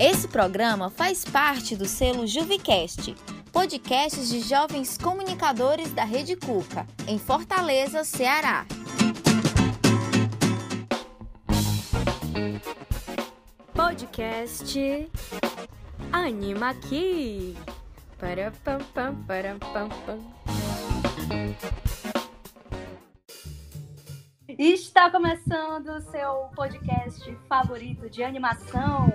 Esse programa faz parte do selo Juvicast, podcasts de jovens comunicadores da Rede Cuca, em Fortaleza, Ceará. Podcast Anima aqui. Para pam pam para pam pam. Está começando o seu podcast favorito de animação,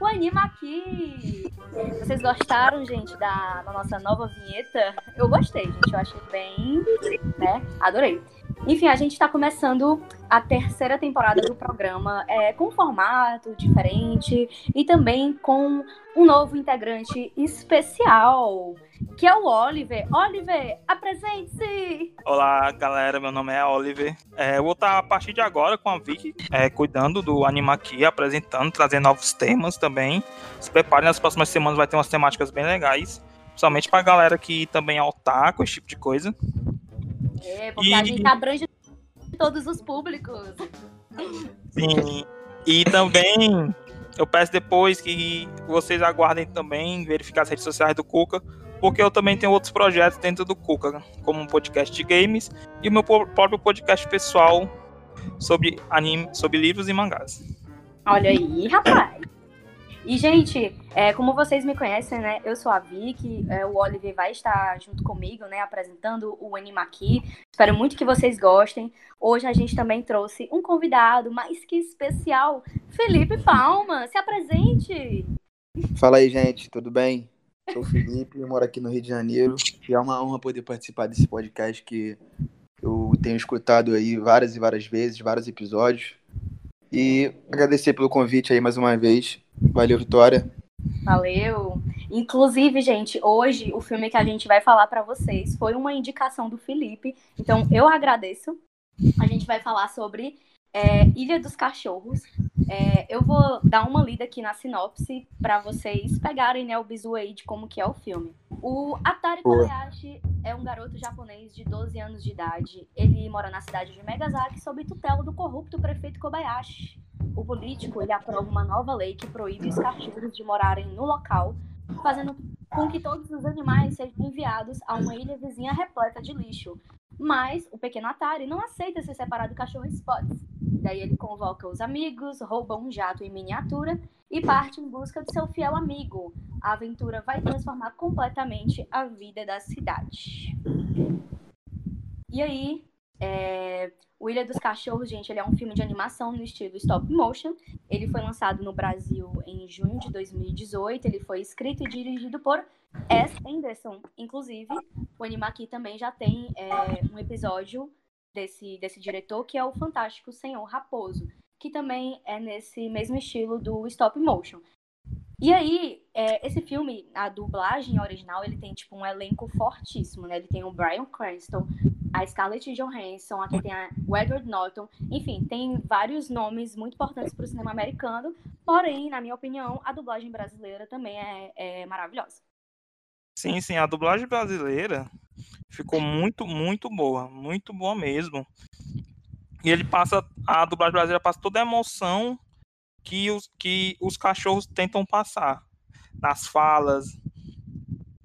o Anima Aqui. Vocês gostaram, gente, da, da nossa nova vinheta? Eu gostei, gente. Eu achei bem, né? Adorei. Enfim, a gente está começando a terceira temporada do programa é, com um formato diferente e também com um novo integrante especial, que é o Oliver. Oliver, apresente-se! Olá, galera. Meu nome é Oliver. É, eu vou estar a partir de agora com a Vicky, é, cuidando do Anima aqui, apresentando, trazendo novos temas também. Se preparem, nas próximas semanas vai ter umas temáticas bem legais. Principalmente pra galera que também é otaku, esse tipo de coisa. É, porque e... a gente abrange todos os públicos. Sim. E também eu peço depois que vocês aguardem também verificar as redes sociais do Cuca, porque eu também tenho outros projetos dentro do Cuca, como um podcast de games e o meu próprio podcast pessoal sobre anime, sobre livros e mangás. Olha aí, rapaz. E, gente, é, como vocês me conhecem, né? Eu sou a Vicky, é, o Oliver vai estar junto comigo, né? Apresentando o Anima aqui. Espero muito que vocês gostem. Hoje a gente também trouxe um convidado mais que especial, Felipe Palma. Se apresente! Fala aí, gente, tudo bem? Sou o Felipe, moro aqui no Rio de Janeiro. E é uma honra poder participar desse podcast que eu tenho escutado aí várias e várias vezes, vários episódios. E agradecer pelo convite aí mais uma vez. Valeu, Vitória. Valeu. Inclusive, gente, hoje o filme que a gente vai falar para vocês foi uma indicação do Felipe. Então, eu agradeço. A gente vai falar sobre é, Ilha dos Cachorros. É, eu vou dar uma lida aqui na sinopse para vocês pegarem né, o bizu aí de como que é o filme. O Atari Kobayashi é um garoto japonês de 12 anos de idade. Ele mora na cidade de Megazaki sob tutela do corrupto prefeito Kobayashi o político ele aprova uma nova lei que proíbe os cachorros de morarem no local, fazendo com que todos os animais sejam enviados a uma ilha vizinha repleta de lixo. Mas o pequeno Atari não aceita se separar do cachorro Spots. Daí ele convoca os amigos, rouba um jato em miniatura e parte em busca de seu fiel amigo. A aventura vai transformar completamente a vida da cidade. E aí, é, o Ilha dos Cachorros, gente, ele é um filme de animação no estilo stop motion. Ele foi lançado no Brasil em junho de 2018. Ele foi escrito e dirigido por S. Anderson. Inclusive, o Animaqui também já tem é, um episódio desse, desse diretor, que é o Fantástico Senhor Raposo, que também é nesse mesmo estilo do stop motion. E aí, é, esse filme, a dublagem original, ele tem, tipo, um elenco fortíssimo, né? Ele tem o Brian Cranston, a Scarlett Johansson, aqui tem a, o Edward Norton, enfim, tem vários nomes muito importantes para o cinema americano, porém, na minha opinião, a dublagem brasileira também é, é maravilhosa. Sim, sim, a dublagem brasileira ficou muito, muito boa, muito boa mesmo. E ele passa, a dublagem brasileira passa toda a emoção que os, que os cachorros tentam passar nas falas,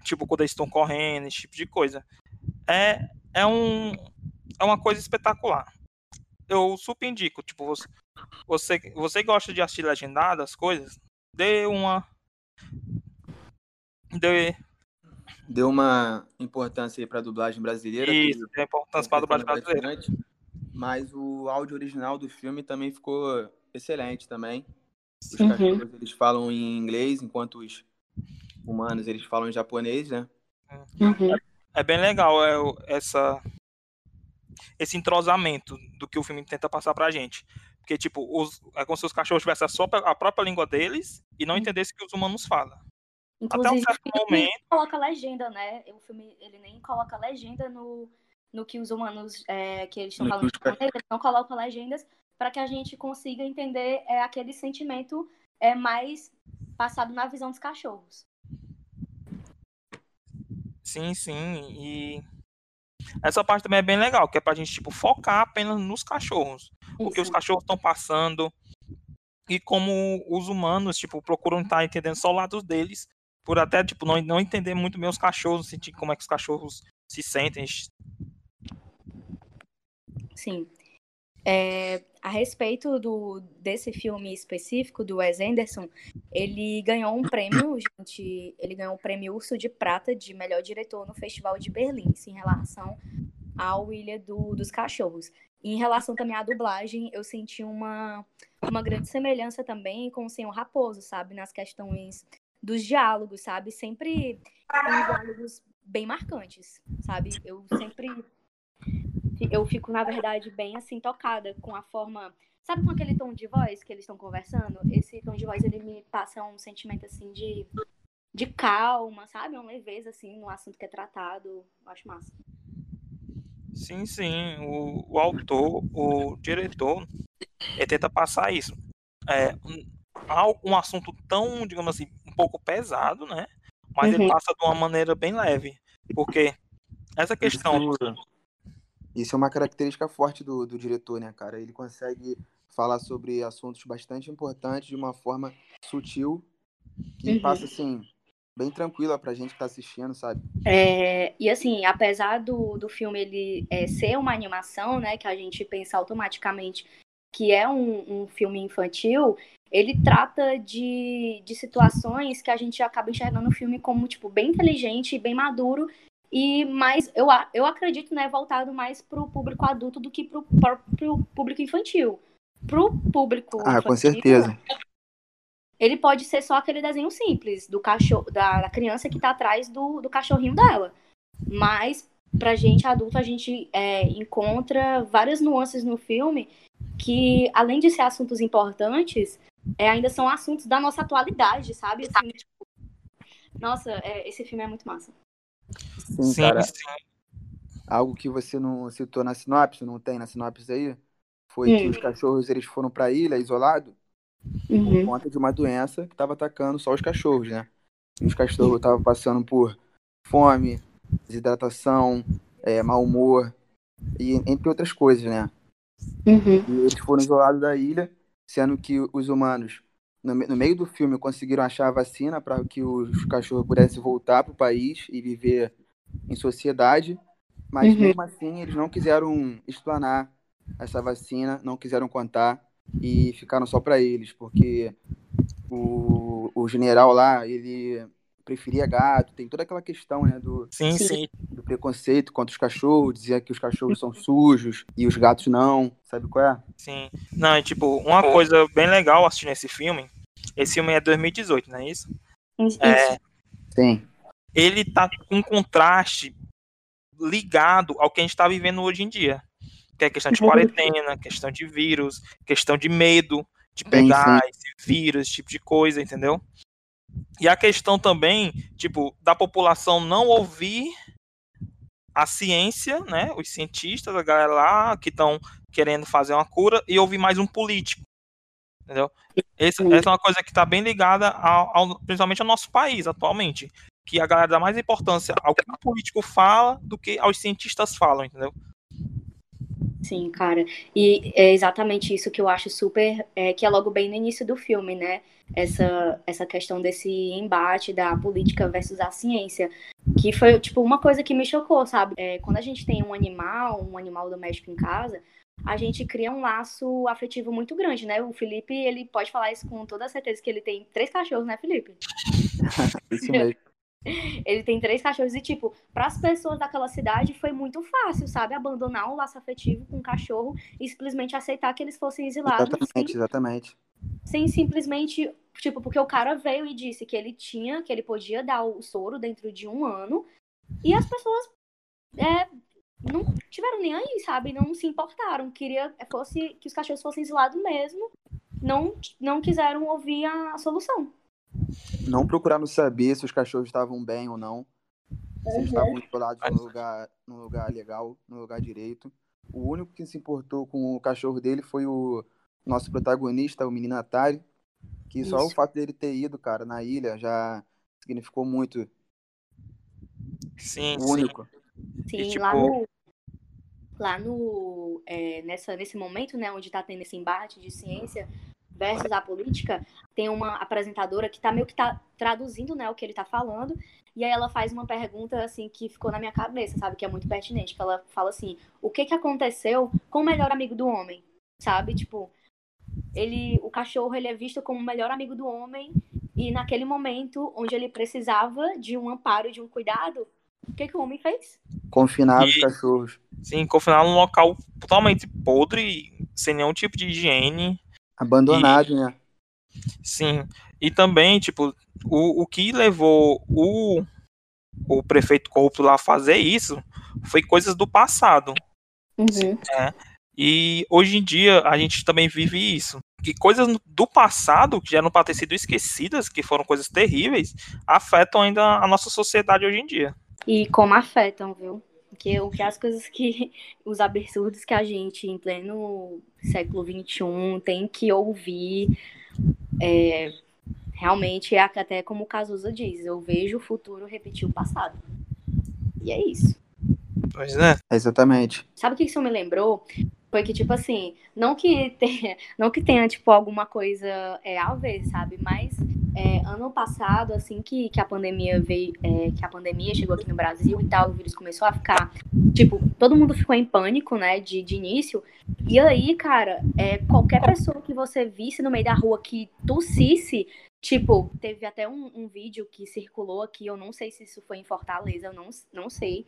tipo quando eles estão correndo, esse tipo de coisa. É, é, um, é uma coisa espetacular. Eu super indico, tipo, você, você, você gosta de assistir legendado as coisas, dê uma. Dê. Deu uma importância aí pra dublagem brasileira. Isso, deu importância pra dublagem brasileira. Mas o áudio original do filme também ficou excelente também. Os uhum. cachorros eles falam em inglês, enquanto os humanos eles falam em japonês, né? Uhum. É bem legal é, essa esse entrosamento do que o filme tenta passar pra gente. Porque, tipo, os, é como se os cachorros tivessem a, a própria língua deles e não uhum. entendessem o que os humanos falam. Inclusive, Até um certo ele momento. Nem coloca legenda, né? O filme ele nem coloca legenda no, no que os humanos é, que eles estão falando eles não colocam legendas para que a gente consiga entender é, aquele sentimento é, mais passado na visão dos cachorros. Sim, sim. E essa parte também é bem legal, que é pra gente, tipo, focar apenas nos cachorros. Isso. O que os cachorros estão passando. e como os humanos, tipo, procuram estar entendendo só o lado deles, por até, tipo, não, não entender muito bem os cachorros, sentir como é que os cachorros se sentem. Sim. É, a respeito do, desse filme específico do Wes Anderson, ele ganhou um prêmio, gente, ele ganhou o um prêmio Urso de Prata de melhor diretor no Festival de Berlim, em relação ao Ilha do, dos Cachorros. E em relação também à dublagem, eu senti uma, uma grande semelhança também com o Senhor Raposo, sabe? Nas questões dos diálogos, sabe? Sempre diálogos bem marcantes, sabe? Eu sempre eu fico, na verdade, bem assim, tocada com a forma. Sabe com aquele tom de voz que eles estão conversando? Esse tom de voz ele me passa um sentimento assim de, de calma, sabe? Uma leveza assim no assunto que é tratado. Eu acho massa. Sim, sim. O, o autor, o diretor, ele tenta passar isso. É, um, um assunto tão, digamos assim, um pouco pesado, né? Mas uhum. ele passa de uma maneira bem leve. Porque essa questão. Isso é uma característica forte do, do diretor, né, cara? Ele consegue falar sobre assuntos bastante importantes de uma forma sutil que uhum. passa, assim, bem tranquila pra gente que tá assistindo, sabe? É, e assim, apesar do, do filme ele é, ser uma animação, né, que a gente pensa automaticamente que é um, um filme infantil, ele trata de, de situações que a gente acaba enxergando o filme como, tipo, bem inteligente e bem maduro, e mais, eu, eu acredito, né, voltado mais pro público adulto do que pro, pro público infantil. Pro público Ah, infantil, com certeza ele pode ser só aquele desenho simples do cachorro, da, da criança que está atrás do, do cachorrinho dela. Mas, pra gente adulto, a gente é, encontra várias nuances no filme que, além de ser assuntos importantes, é, ainda são assuntos da nossa atualidade, sabe? Assim, tipo, nossa, é, esse filme é muito massa. Sim, sim, cara. Sim. Algo que você não citou na sinopse, não tem na sinopse aí, foi que os cachorros eles foram para a ilha isolado uhum. por conta de uma doença que estava atacando só os cachorros, né? E os cachorros estavam passando por fome, desidratação, é, mau humor, e entre outras coisas, né? Uhum. E eles foram isolados da ilha, sendo que os humanos, no, no meio do filme, conseguiram achar a vacina para que os cachorros pudessem voltar para o país e viver em sociedade, mas uhum. mesmo assim eles não quiseram explanar essa vacina, não quiseram contar e ficaram só para eles, porque o, o general lá, ele preferia gato, tem toda aquela questão, né, do, sim, sim. do preconceito contra os cachorros, dizia que os cachorros são sujos e os gatos não, sabe qual é? Sim. Não, é tipo, uma coisa bem legal assistindo esse filme, esse filme é 2018, não é isso? Isso. É, sim. Ele tá com um contraste ligado ao que a gente está vivendo hoje em dia que é questão de quarentena, questão de vírus, questão de medo de pegar sim, sim. esse vírus, esse tipo de coisa, entendeu? E a questão também, tipo, da população não ouvir a ciência, né? Os cientistas, a galera lá que estão querendo fazer uma cura e ouvir mais um político. Entendeu? Esse, essa é uma coisa que está bem ligada ao, ao, principalmente ao nosso país atualmente. Que a galera dá mais importância ao que o político fala do que aos cientistas falam, entendeu? Sim, cara. E é exatamente isso que eu acho super. É, que é logo bem no início do filme, né? Essa, essa questão desse embate da política versus a ciência. Que foi, tipo, uma coisa que me chocou, sabe? É, quando a gente tem um animal, um animal doméstico em casa, a gente cria um laço afetivo muito grande, né? O Felipe, ele pode falar isso com toda certeza, que ele tem três cachorros, né, Felipe? isso mesmo. Ele tem três cachorros e, tipo, para as pessoas daquela cidade foi muito fácil, sabe? Abandonar o laço afetivo com o cachorro e simplesmente aceitar que eles fossem exilados. Exatamente, sem, exatamente. Sem simplesmente, tipo, porque o cara veio e disse que ele tinha, que ele podia dar o soro dentro de um ano e as pessoas é, não tiveram nem aí, sabe? Não se importaram. Queria fosse, que os cachorros fossem exilados mesmo. Não, não quiseram ouvir a solução. Não procuraram saber se os cachorros estavam bem ou não. Se eles estavam isolados no lugar, no lugar legal, no lugar direito. O único que se importou com o cachorro dele foi o nosso protagonista, o menino Atari. Que Isso. só o fato dele ter ido, cara, na ilha já significou muito. Sim, o único. Sim, e, tipo... lá no, lá no é, nessa, nesse momento, né, onde está tendo esse embate de ciência, versus a política, tem uma apresentadora que tá meio que tá traduzindo, né, o que ele tá falando, e aí ela faz uma pergunta, assim, que ficou na minha cabeça, sabe, que é muito pertinente, que ela fala assim, o que que aconteceu com o melhor amigo do homem, sabe, tipo, ele, o cachorro, ele é visto como o melhor amigo do homem, e naquele momento, onde ele precisava de um amparo, de um cuidado, o que que o homem fez? Confinar os cachorros. Sim, confinar num local totalmente podre, sem nenhum tipo de higiene. Abandonado, né? Sim. E também, tipo, o, o que levou o, o prefeito corrupto lá a fazer isso foi coisas do passado. Uhum. E hoje em dia a gente também vive isso. Que coisas do passado, que já não para ter sido esquecidas, que foram coisas terríveis, afetam ainda a nossa sociedade hoje em dia. E como afetam, viu? Porque o que as coisas que. Os absurdos que a gente, em pleno século XXI, tem que ouvir. é, realmente é até como o Cazuza diz: eu vejo o futuro repetir o passado. E é isso. Pois é. Exatamente. Sabe o que isso me lembrou? Foi que, tipo assim, não que tenha, não que tenha tipo, alguma coisa é, a ver, sabe? Mas é, ano passado, assim que, que a pandemia veio, é, que a pandemia chegou aqui no Brasil e tal, o vírus começou a ficar, tipo, todo mundo ficou em pânico, né, de, de início. E aí, cara, é, qualquer pessoa que você visse no meio da rua que tossisse, tipo, teve até um, um vídeo que circulou aqui, eu não sei se isso foi em Fortaleza, eu não, não sei,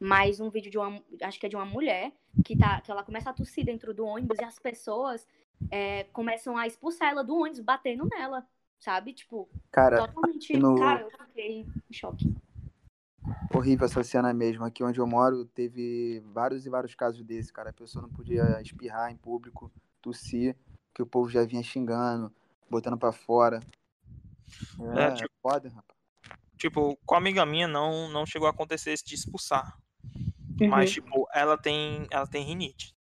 mas um vídeo de uma, acho que é de uma mulher, que, tá, que ela começa a tossir dentro do ônibus e as pessoas é, começam a expulsar ela do ônibus, batendo nela, sabe? Tipo, Cara, totalmente. no- Cara, eu fiquei em choque. horrível essa cena mesmo. Aqui onde eu moro, teve vários e vários casos desse, cara. A pessoa não podia espirrar em público, tossir, que o povo já vinha xingando, botando pra fora. É, É, tipo- foda, rapaz. Tipo, com a amiga minha não, não chegou a acontecer esse de expulsar. Uhum, Mas, tipo, ela tem, ela tem rinite.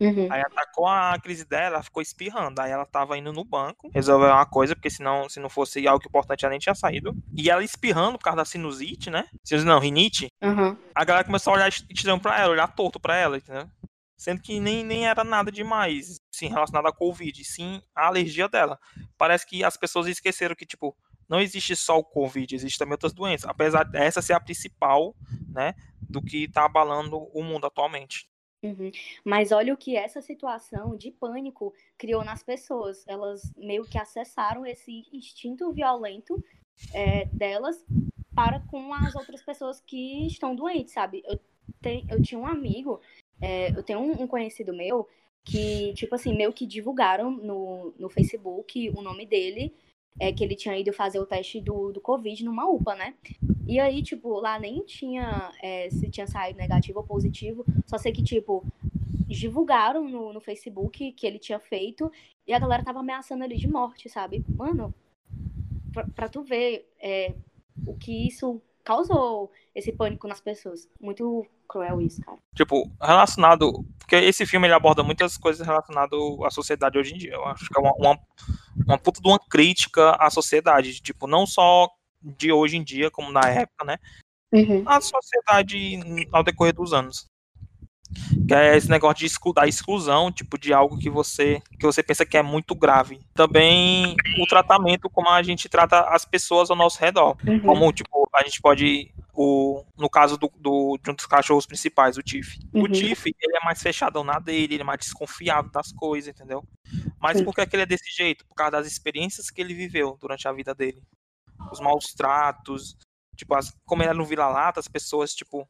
Uhum. Aí atacou a crise dela, ela ficou espirrando. Aí ela tava indo no banco, resolveu uma coisa, porque senão, se não fosse algo importante, ela nem tinha saído. E ela espirrando por causa da sinusite, né? Sinusite não, rinite. Uhum. A galera começou a olhar estranho pra ela, olhar torto pra ela, entendeu? Sendo que nem, nem era nada demais, sim, relacionado à Covid, sim a alergia dela. Parece que as pessoas esqueceram que, tipo, não existe só o Covid, existe também outras doenças. Apesar dessa ser a principal, né, do que tá abalando o mundo atualmente. Uhum. Mas olha o que essa situação de pânico criou nas pessoas. Elas meio que acessaram esse instinto violento é, delas para com as outras pessoas que estão doentes, sabe? Eu, te, eu tinha um amigo, é, eu tenho um, um conhecido meu que, tipo assim, meio que divulgaram no, no Facebook o nome dele, é que ele tinha ido fazer o teste do, do Covid numa UPA, né? E aí, tipo, lá nem tinha é, se tinha saído negativo ou positivo. Só sei que, tipo, divulgaram no, no Facebook que ele tinha feito e a galera tava ameaçando ele de morte, sabe? Mano, pra, pra tu ver é, o que isso causou esse pânico nas pessoas. Muito cruel isso, cara. Tipo, relacionado. Porque esse filme ele aborda muitas coisas relacionadas à sociedade hoje em dia. Eu acho que é uma, uma, uma puta de uma crítica à sociedade. Tipo, não só de hoje em dia, como na época, né? Uhum. A sociedade ao decorrer dos anos. Que é esse negócio de exclu da exclusão, tipo, de algo que você, que você pensa que é muito grave. Também o tratamento, como a gente trata as pessoas ao nosso redor. Uhum. Como, tipo, a gente pode. O, no caso do, do, de um dos cachorros principais, o Tiff. O Uhum. Tiff, ele é mais fechadão na dele, ele é mais desconfiado das coisas, entendeu? Mas Sim. por que, que ele é desse jeito? Por causa das experiências que ele viveu durante a vida dele. Os maus tratos, tipo, as, como ele era no vira-lata, as pessoas, tipo,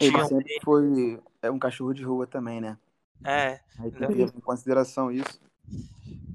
Ele batiam sempre nele. foi é um cachorro de rua também, né? É, Aí tem que levar em consideração isso.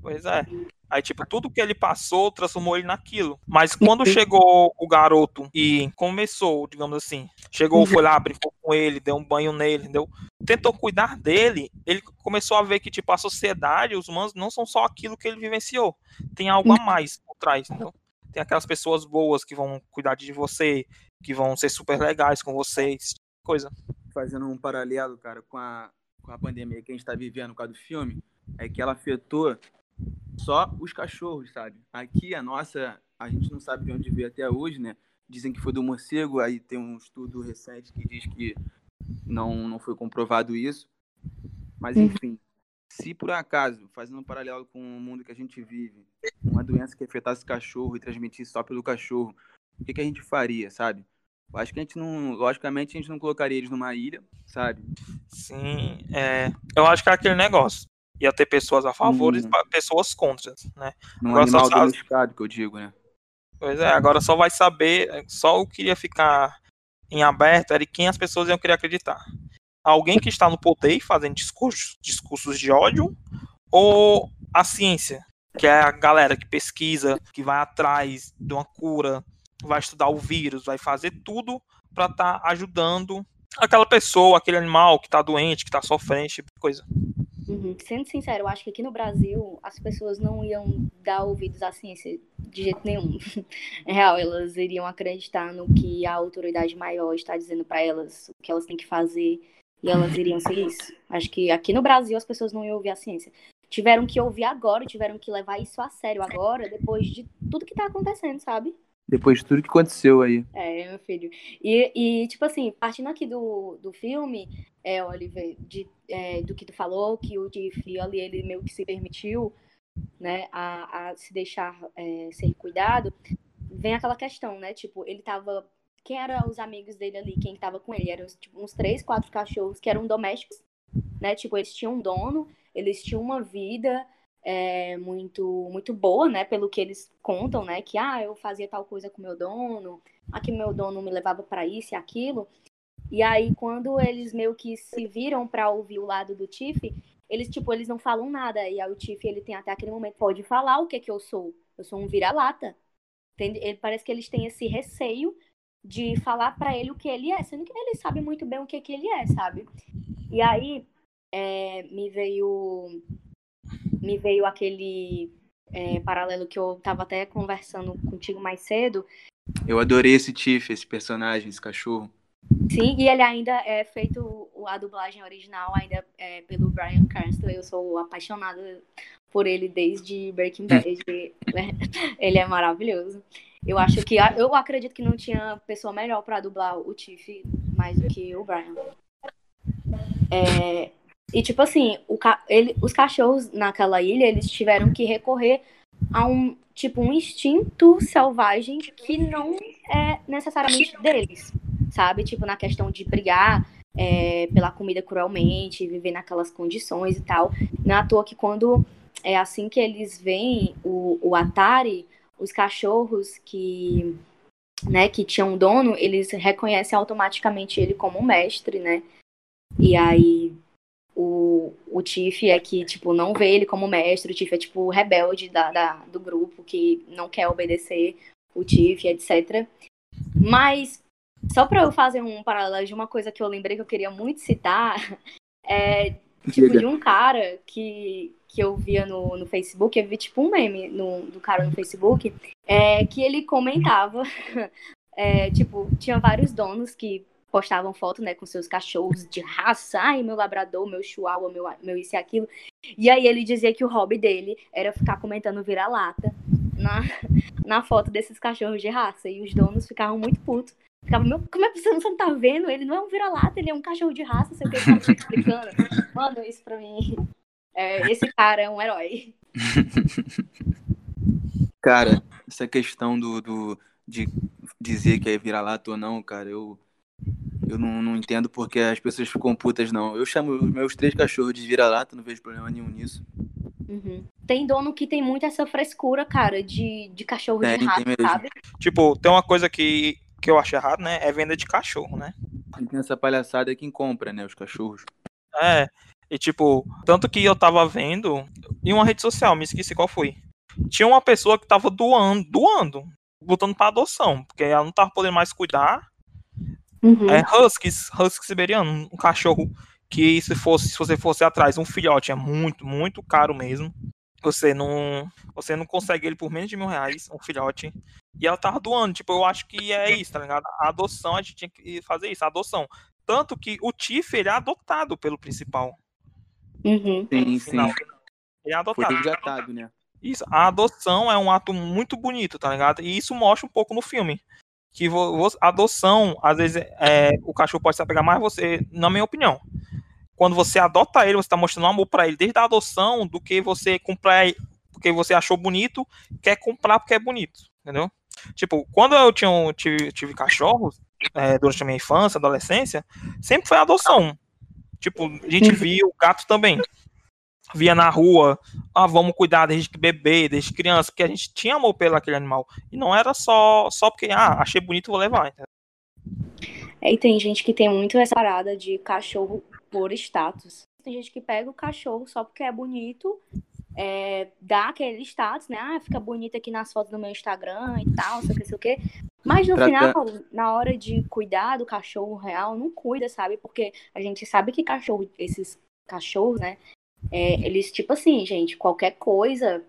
Pois é. Aí, tipo, tudo que ele passou transformou ele naquilo. Mas quando chegou o garoto e começou, digamos assim, chegou, foi lá, brincou com ele, deu um banho nele, entendeu? Tentou cuidar dele, ele começou a ver que, tipo, a sociedade, os humanos, não são só aquilo que ele vivenciou. Tem algo a mais por trás, entendeu? Tem aquelas pessoas boas que vão cuidar de você, que vão ser super legais com você, esse de coisa. Fazendo um paralelo, cara, com a, com a pandemia que a gente tá vivendo por causa do filme, é que ela afetou só os cachorros, sabe? Aqui a nossa, a gente não sabe de onde veio até hoje, né? Dizem que foi do morcego, aí tem um estudo recente que diz que não, não foi comprovado isso. Mas enfim, se por acaso, fazendo um paralelo com o mundo que a gente vive, uma doença que afetasse cachorro e transmitisse só pelo cachorro, o que, que a gente faria, sabe? Eu acho que a gente não, logicamente, a gente não colocaria eles numa ilha, sabe? Sim, é, eu acho que é aquele negócio. Ia ter pessoas a favor Hum. e pessoas contra, né? Num Agora só animal sabe- domesticado, que eu digo, né? Pois é, agora só vai saber, só o que ia ficar em aberto era quem as pessoas iam querer acreditar. Alguém que está no poder fazendo discursos, discursos de ódio ou a ciência, que é a galera que pesquisa, que vai atrás de uma cura, vai estudar o vírus, vai fazer tudo para estar ajudando aquela pessoa, aquele animal que está doente, que está sofrendo, esse tipo de coisa. Uhum. Sendo sincero, eu acho que aqui no Brasil as pessoas não iam dar ouvidos à ciência de jeito nenhum. É real, elas iriam acreditar no que a autoridade maior está dizendo para elas, o que elas têm que fazer, e elas iriam ser isso. Acho que aqui no Brasil as pessoas não iam ouvir a ciência. Tiveram que ouvir agora, tiveram que levar isso a sério agora, depois de tudo que tá acontecendo, sabe? Depois de tudo que aconteceu aí. É, meu filho. E, e tipo assim, partindo aqui do, do filme, é, Oliver, de, é, do que tu falou, que o Tiff ali, ele meio que se permitiu, né, a, a se deixar é, ser cuidado, vem aquela questão, né, tipo, ele tava, quem eram os amigos dele ali, quem tava com ele, eram tipo, uns três, quatro cachorros que eram domésticos, né, tipo, eles tinham um dono, eles tinham uma vida, é, muito muito boa, né? Pelo que eles contam, né? Que ah, eu fazia tal coisa com meu dono, aqui meu dono me levava para isso e aquilo. E aí quando eles meio que se viram para ouvir o lado do Tiff, eles tipo eles não falam nada. E aí o Tiff ele tem até aquele momento pode falar o que que eu sou. Eu sou um vira-lata. Ele parece que eles têm esse receio de falar para ele o que ele é, sendo que ele sabe muito bem o que que ele é, sabe? E aí é, me veio me veio aquele é, paralelo que eu tava até conversando contigo mais cedo. Eu adorei esse Tiff, esse personagem, esse cachorro. Sim, e ele ainda é feito, a dublagem original ainda é pelo Brian Cranston. Eu sou apaixonada por ele desde Breaking Bad. ele é maravilhoso. Eu acho que, eu acredito que não tinha pessoa melhor para dublar o Tiff mais do que o Brian. É, e, tipo assim, o ca... ele... os cachorros naquela ilha, eles tiveram que recorrer a um, tipo, um instinto selvagem que não é necessariamente deles, sabe? Tipo, na questão de brigar é, pela comida cruelmente, viver naquelas condições e tal. Não é à toa que quando é assim que eles veem o, o Atari, os cachorros que, né, que tinham um dono, eles reconhecem automaticamente ele como mestre, né? E aí o, o Tiff é que, tipo, não vê ele como mestre, o Tiff é, tipo, rebelde da, da, do grupo, que não quer obedecer o Tiff, etc. Mas, só pra eu fazer um paralelo de uma coisa que eu lembrei que eu queria muito citar, é, tipo, de um cara que, que eu via no, no Facebook, eu vi, tipo, um meme no, do cara no Facebook, é, que ele comentava, é, tipo, tinha vários donos que postavam foto, né, com seus cachorros de raça, ai, meu labrador, meu chihuahua, meu, meu isso e aquilo. E aí ele dizia que o hobby dele era ficar comentando vira-lata na, na foto desses cachorros de raça. E os donos ficavam muito putos. Ficavam, meu, como é que você não, você não tá vendo? Ele não é um vira-lata, ele é um cachorro de raça, sei o que ele tá explicando. Mano, isso pra mim. é, esse cara é um herói. Cara, essa questão do, do de dizer que é vira-lata ou não, cara, eu eu não, não entendo porque as pessoas ficam putas, não. Eu chamo os meus três cachorros de vira-lata, não vejo problema nenhum nisso. Uhum. Tem dono que tem muito essa frescura, cara, de, de cachorro Tem, de mesmo. sabe? Tipo, tem uma coisa que, que eu acho errado, né? É venda de cachorro, né? E tem essa palhaçada é quem compra, né? Os cachorros. É. E tipo, tanto que eu tava vendo em uma rede social, me esqueci qual foi. Tinha uma pessoa que tava doando, doando, botando pra adoção, porque ela não tava podendo mais cuidar. Uhum. É Huskies, Husky siberiano, um cachorro que se fosse, se você fosse atrás um filhote é muito, muito caro mesmo. Você não, você não consegue ele por menos de mil reais, um filhote. E ela tava doando, tipo, eu acho que é isso, tá ligado? A adoção, a gente tinha que fazer isso, a adoção. Tanto que o Tiff, ele é adotado pelo principal. Uhum. Sim, sim. Ele é Foi adotado. resgatado, né? Isso, a adoção é um ato muito bonito, tá ligado? E isso mostra um pouco no filme. Que adoção, às vezes, é, o cachorro pode se apegar mais a você, na minha opinião. quando você adota ele, você tá mostrando amor para ele desde a adoção, do que você comprar porque você achou bonito, quer comprar porque é bonito, entendeu? Tipo, quando eu tinha, tive, tive cachorros, é, durante a minha infância, adolescência, sempre foi adoção. Tipo, a gente via o gato também. Via na rua, ah, vamos cuidar desde bebê, desde criança, porque a gente tinha amor pelo aquele animal. E não era só, só porque, ah, achei bonito, vou levar. Entendeu? É, e tem gente que tem muito essa parada de cachorro por status. Tem gente que pega o cachorro só porque é bonito, é, dá aquele status, né? Ah, fica bonito aqui nas fotos do meu Instagram e tal, sei o que, sei o que. Mas no final, na hora de cuidar do cachorro real, não cuida, sabe? Porque a gente sabe que cachorro, esses cachorros, né? É, eles, tipo assim, gente, qualquer coisa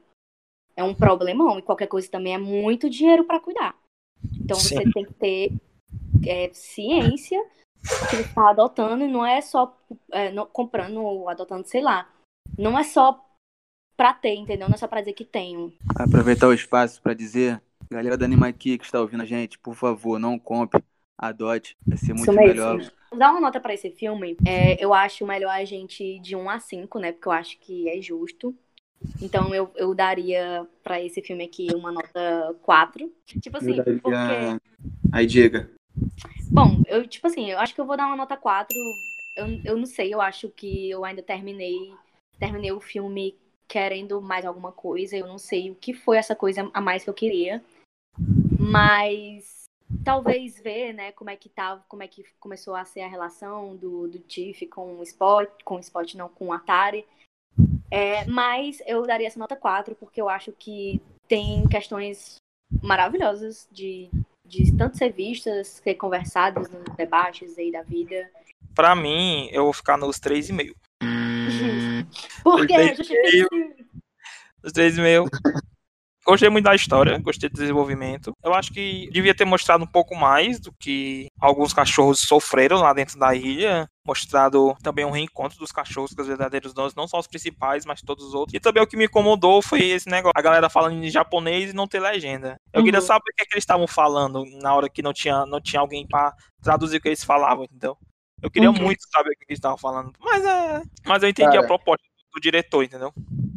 é um problemão e qualquer coisa também é muito dinheiro para cuidar. Então Sim. você tem que ter é, ciência que ele está adotando e não é só é, não, comprando ou adotando, sei lá. Não é só pra ter, entendeu? Não é só pra dizer que tenho. Aproveitar o espaço para dizer, galera da Anima que está ouvindo a gente, por favor, não compre, adote, vai ser muito melhor. Vou dar uma nota para esse filme. É, eu acho melhor a gente de 1 a 5, né? Porque eu acho que é justo. Então eu, eu daria para esse filme aqui uma nota 4. Tipo assim, daria... porque. Aí, diga. Bom, eu, tipo assim, eu acho que eu vou dar uma nota 4. Eu, eu não sei, eu acho que eu ainda terminei. Terminei o filme querendo mais alguma coisa. Eu não sei o que foi essa coisa a mais que eu queria. Mas talvez ver, né, como é que tava, como é que começou a ser a relação do, do Tiff com o Spot, com o Spot não, com o Atari. É, mas eu daria essa nota 4 porque eu acho que tem questões maravilhosas de, de tanto ser vistas, ser conversadas nos debates aí da vida. Pra mim, eu vou ficar nos 3,5. Por quê? Os 3,5. Gostei muito da história, gostei do desenvolvimento. Eu acho que devia ter mostrado um pouco mais do que alguns cachorros sofreram lá dentro da ilha. Mostrado também um reencontro dos cachorros com os verdadeiros donos, não só os principais, mas todos os outros. E também o que me incomodou foi esse negócio: a galera falando em japonês e não ter legenda. Eu uhum. queria saber o que, é que eles estavam falando na hora que não tinha, não tinha alguém para traduzir o que eles falavam, entendeu? Eu queria uhum. muito saber o que eles estavam falando. Mas é. Mas eu entendi Cara, a proposta do diretor, entendeu?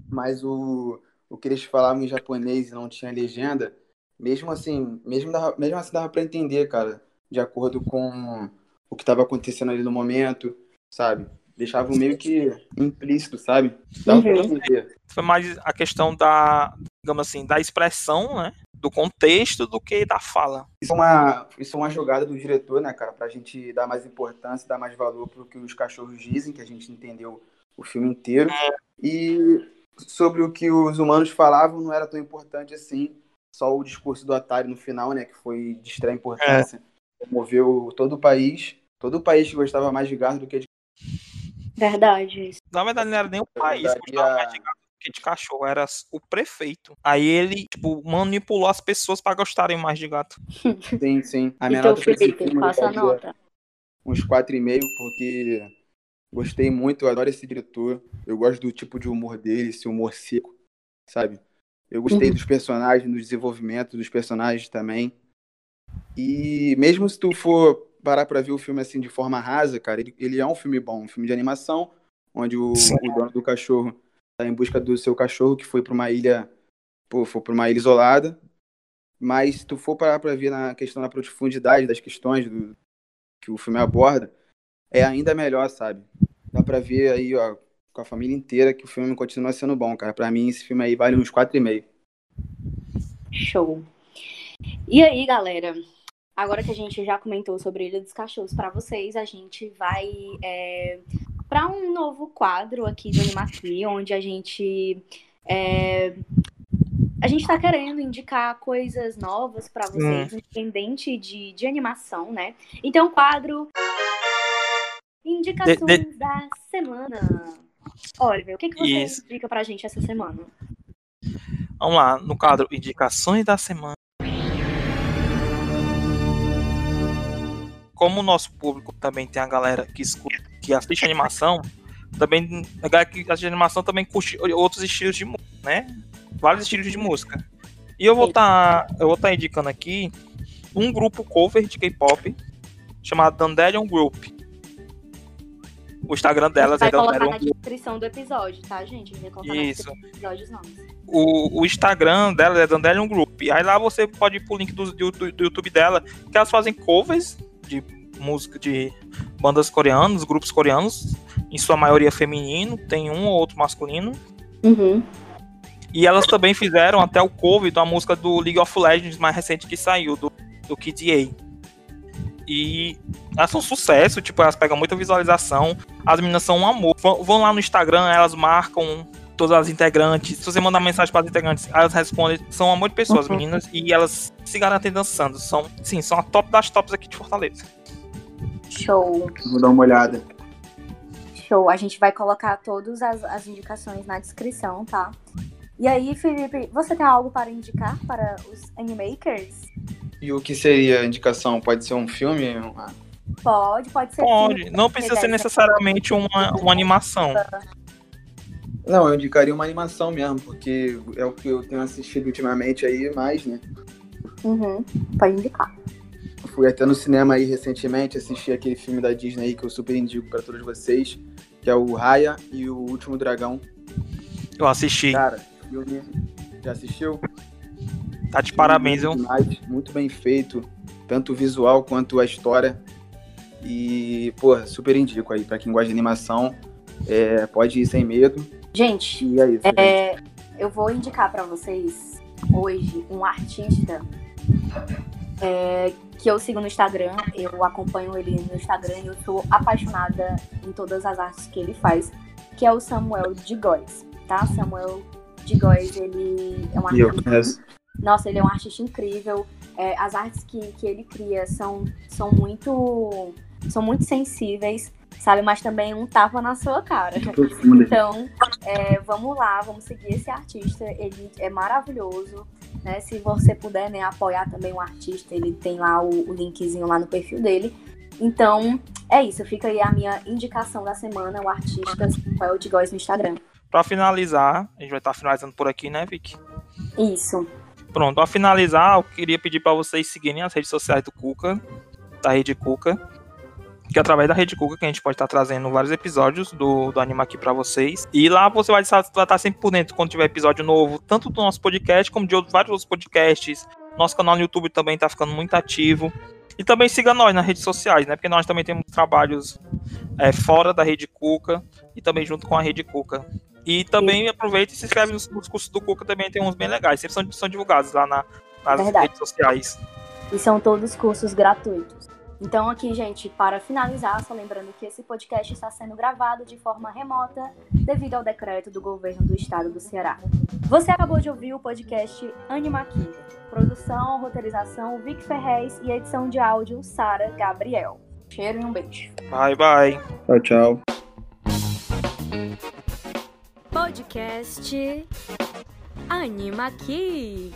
Mas o o que eles falavam em japonês e não tinha legenda, mesmo assim, mesmo, dava, mesmo assim dava para entender, cara, de acordo com o que estava acontecendo ali no momento, sabe? Deixava meio que implícito, sabe? Dava pra uhum. entender. Foi mais a questão da, digamos assim, da expressão, né? Do contexto do que da fala. Isso é uma, isso é uma jogada do diretor, né, cara? Pra gente dar mais importância, dar mais valor pro que os cachorros dizem, que a gente entendeu o filme inteiro. É. E sobre o que os humanos falavam não era tão importante assim. Só o discurso do Atari no final, né, que foi de extrema importância, é. moveu todo o país. Todo o país que gostava mais de gato do que de Verdade. Na verdade, não era nem o país que gostava a... mais de gato do que de cachorro, era o prefeito. Aí ele, tipo, manipulou as pessoas para gostarem mais de gato. Sim, sim. A minha então, nota Felipe, passa a nota. Uns 4,5, porque Gostei muito, eu adoro esse diretor. Eu gosto do tipo de humor dele, esse humor seco, sabe? Eu gostei uhum. dos personagens, do desenvolvimento dos personagens também. E mesmo se tu for parar pra ver o filme assim de forma rasa, cara, ele, ele é um filme bom, um filme de animação, onde o, o dono do cachorro tá em busca do seu cachorro, que foi pra uma ilha, pô, foi pra uma ilha isolada. Mas se tu for parar pra ver na questão da profundidade das questões do, que o filme aborda, é ainda melhor, sabe? Dá pra ver aí, ó, com a família inteira que o filme continua sendo bom, cara. Pra mim, esse filme aí vale uns 4,5. Show. E aí, galera? Agora que a gente já comentou sobre Ilha dos Cachorros para vocês, a gente vai é, para um novo quadro aqui do Animacia, onde a gente é, a gente está querendo indicar coisas novas para vocês, hum. independente de, de animação, né? Então, quadro Indicações de, de... da semana. Oliver, o que, que você Isso. indica pra gente essa semana? Vamos lá, no quadro Indicações da Semana. Como o nosso público também tem a galera que escuta, que assiste animação, também a galera que assiste animação também curte outros estilos de música, né? Vários estilos de música. E eu vou estar tá, eu vou estar tá indicando aqui um grupo cover de K-pop chamado Dandelion Group. O Instagram delas vai é colocar Dandelion na descrição do episódio, tá, gente? A gente vai colocar Isso. na descrição do episódio. O, o Instagram dela é Dandelion Group. Aí lá você pode ir pro link do, do, do YouTube dela, que elas fazem covers de música de bandas coreanas, grupos coreanos, em sua maioria feminino, tem um ou outro masculino. Uhum. E elas também fizeram até o cover da música do League of Legends mais recente que saiu, do, do Kid A. E elas são um sucesso, tipo, elas pegam muita visualização. As meninas são um amor. Vão, vão lá no Instagram, elas marcam todas as integrantes. Se você mandar mensagem para as integrantes, elas respondem. São um amor de pessoas, Uhum. meninas, e elas se garantem dançando. São, sim, são a top das tops aqui de Fortaleza. Show. Vou dar uma olhada. Show. A gente vai colocar todas as, as indicações na descrição, tá? E aí, Felipe, você tem algo para indicar para os animakers? E o que seria a indicação? Pode ser um filme? Uma- Pode, pode ser. Pode, filme, não precisa ser desenho. necessariamente uma, uma animação. Não, eu indicaria uma animação mesmo, porque é o que eu tenho assistido ultimamente aí mais, né? Uhum. Pode indicar. Fui até no cinema aí recentemente, assisti aquele filme da Disney aí que eu super indico pra todos vocês, que é o Raya e o Último Dragão. Eu assisti. Cara, filme. Já assistiu? Tá de parabéns, demais, Muito bem feito, tanto o visual quanto a história. E, porra, super indico aí. Pra quem gosta de animação, é, pode ir sem medo. Gente, E é isso. gente. é, eu vou indicar para vocês hoje um artista é, que eu sigo no Instagram. Eu acompanho ele no Instagram e eu sou apaixonada em todas as artes que ele faz, que é o Samuel de Góes, tá? Samuel de Góes, ele é um artista. Nossa, ele é um artista incrível. É, as artes que, que ele cria são, são muito são muito sensíveis, sabe? Mas também um tapa na sua cara. Então, é, vamos lá, vamos seguir esse artista. Ele é maravilhoso. Né? Se você puder né, apoiar também o artista, ele tem lá o, o linkzinho lá no perfil dele. Então, é isso. Fica aí a minha indicação da semana, o artista Samuel de Góes no Instagram. Pra finalizar, a gente vai estar finalizando por aqui, né, Vicky? Isso. Pronto, pra finalizar, eu queria pedir pra vocês seguirem as redes sociais do Cuca, da Rede Cuca. Que é através da Rede Cuca que a gente pode estar trazendo vários episódios do, do Anima aqui pra vocês. E lá você vai estar, vai estar sempre por dentro quando tiver episódio novo, tanto do nosso podcast como de outros, vários outros podcasts. Nosso canal no YouTube também tá ficando muito ativo. E também siga nós nas redes sociais, né? Porque nós também temos trabalhos é, fora da Rede Cuca e também junto com a Rede Cuca. E também aproveita e se inscreve nos, nos cursos do Cuca, também tem uns bem legais. Sempre são, são divulgados lá na- nas Verdade. redes sociais. E são todos cursos gratuitos. Então, aqui, gente, para finalizar, só lembrando que esse podcast está sendo gravado de forma remota devido ao decreto do governo do estado do Ceará. Você acabou de ouvir o podcast Anima Aqui. Produção, roteirização, Vic Ferrez e edição de áudio, Sara Gabriel. Cheiro e um beijo. Bye, bye. Tchau, tchau. Podcast Anima aqui.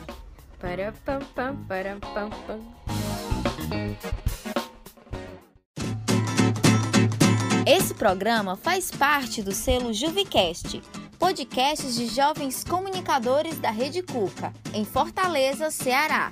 Para pam pam para pam pam. Esse programa faz parte do selo Juvicast, podcasts de jovens comunicadores da Rede Cuca, em Fortaleza, Ceará.